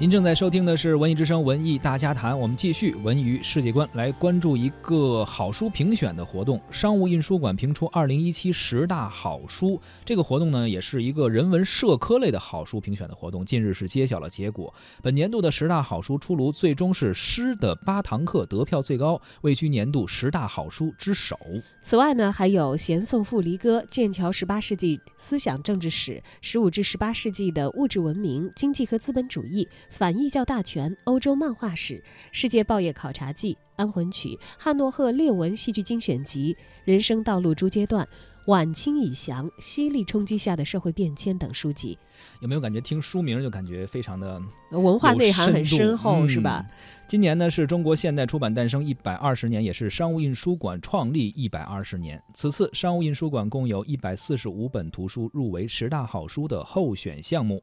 您正在收听的是《文艺之声·文艺大家谈》，我们继续文娱世界观，来关注一个好书评选的活动。商务印书馆评出二零一七十大好书，这个活动呢，也是一个人文社科类的好书评选的活动。近日是揭晓了结果，本年度的十大好书出炉，最终是诗的八堂课得票最高，位居年度十大好书之首。此外呢，还有咸颂赋离歌、剑桥十八世纪思想政治史、十五至十八世纪的物质文明、经济和资本主义。反异教大全、欧洲漫画史、世界报业考察记、安魂曲、汉诺赫列文戏剧精选集、人生道路诸阶段、晚清以降、犀利冲击下的社会变迁等书籍。有没有感觉听书名就感觉非常的文化内涵很深厚，嗯、是吧？今年呢是中国现代出版诞生一百二十年，也是商务印书馆创立一百二十年。此次商务印书馆共有一百四十五本图书入围十大好书的候选项目，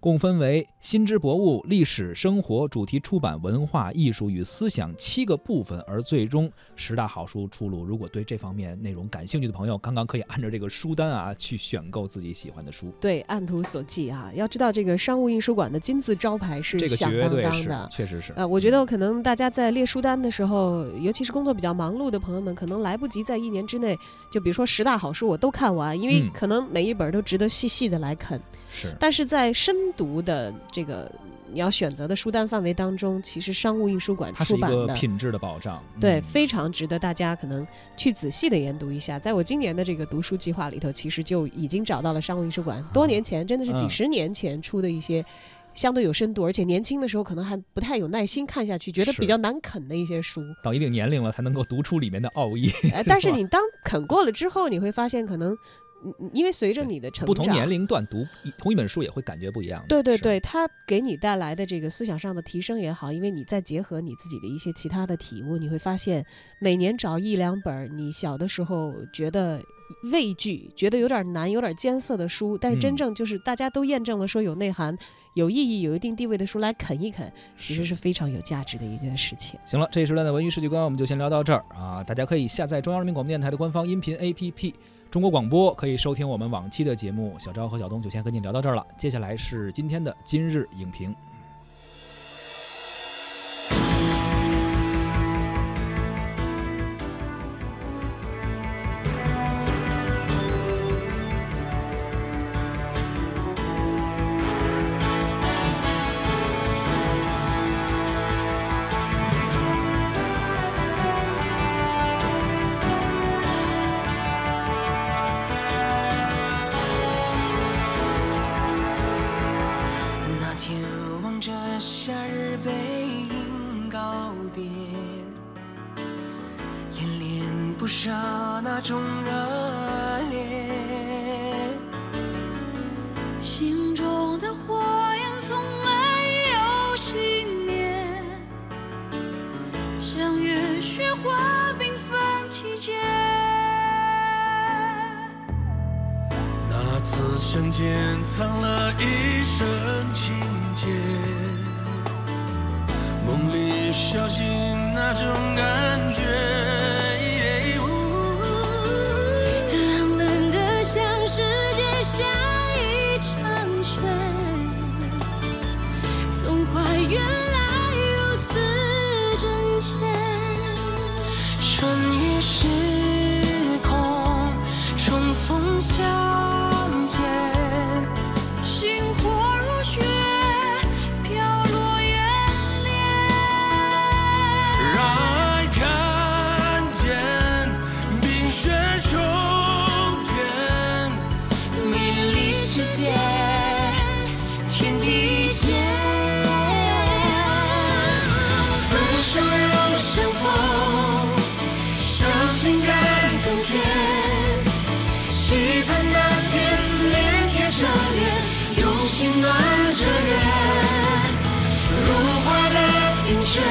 共分为新知博物、历史、生活、主题出版、文化艺术与思想七个部分，而最终十大好书出炉。如果对这方面内容感兴趣的朋友，刚刚可以按照这个书单啊去选购自己喜欢的书。对，按图索骥啊！要知道这个商务印书馆的金字招牌是响当当的，确实是。呃，我觉得可能大家在列书单的时候，尤其是工作比较忙碌的朋友们，可能来不及在一年之内，就比如说十大好书我都看完，因为可能每一本都值得细细的来啃。是。但是在深读的这个你要选择的书单范围当中，其实商务印书馆出版的品质的保障，对，非常值得大家可能去仔细的研读一下。在我今年的这个读书计划里头，其实就已经找到了商务印书馆多年前，真的是几十年前出的一些。相对有深度，而且年轻的时候可能还不太有耐心看下去，觉得比较难啃的一些书。到一定年龄了，才能够读出里面的奥义。但是 你当啃过了之后，你会发现，可能因为随着你的成长，不同年龄段读同一本书也会感觉不一样。对对对，它给你带来的这个思想上的提升也好，因为你再结合你自己的一些其他的体悟，你会发现，每年找一两本你小的时候觉得畏惧、觉得有点难、有点艰涩的书，但是真正就是大家都验证了说有内涵。有意义、有一定地位的书来啃一啃，其实是非常有价值的一件事情。行了，这一时段的文娱世界观我们就先聊到这儿啊！大家可以下载中央人民广播电台的官方音频 APP《中国广播》，可以收听我们往期的节目。小昭和小东就先跟你聊到这儿了，接下来是今天的今日影评。别，演练不舍那种热烈，心中的火焰从没有熄灭，相约雪花缤纷季节。那次相见藏了一生情。小心那种感觉，浪漫的像世界心暖着缘，如花的冰雪，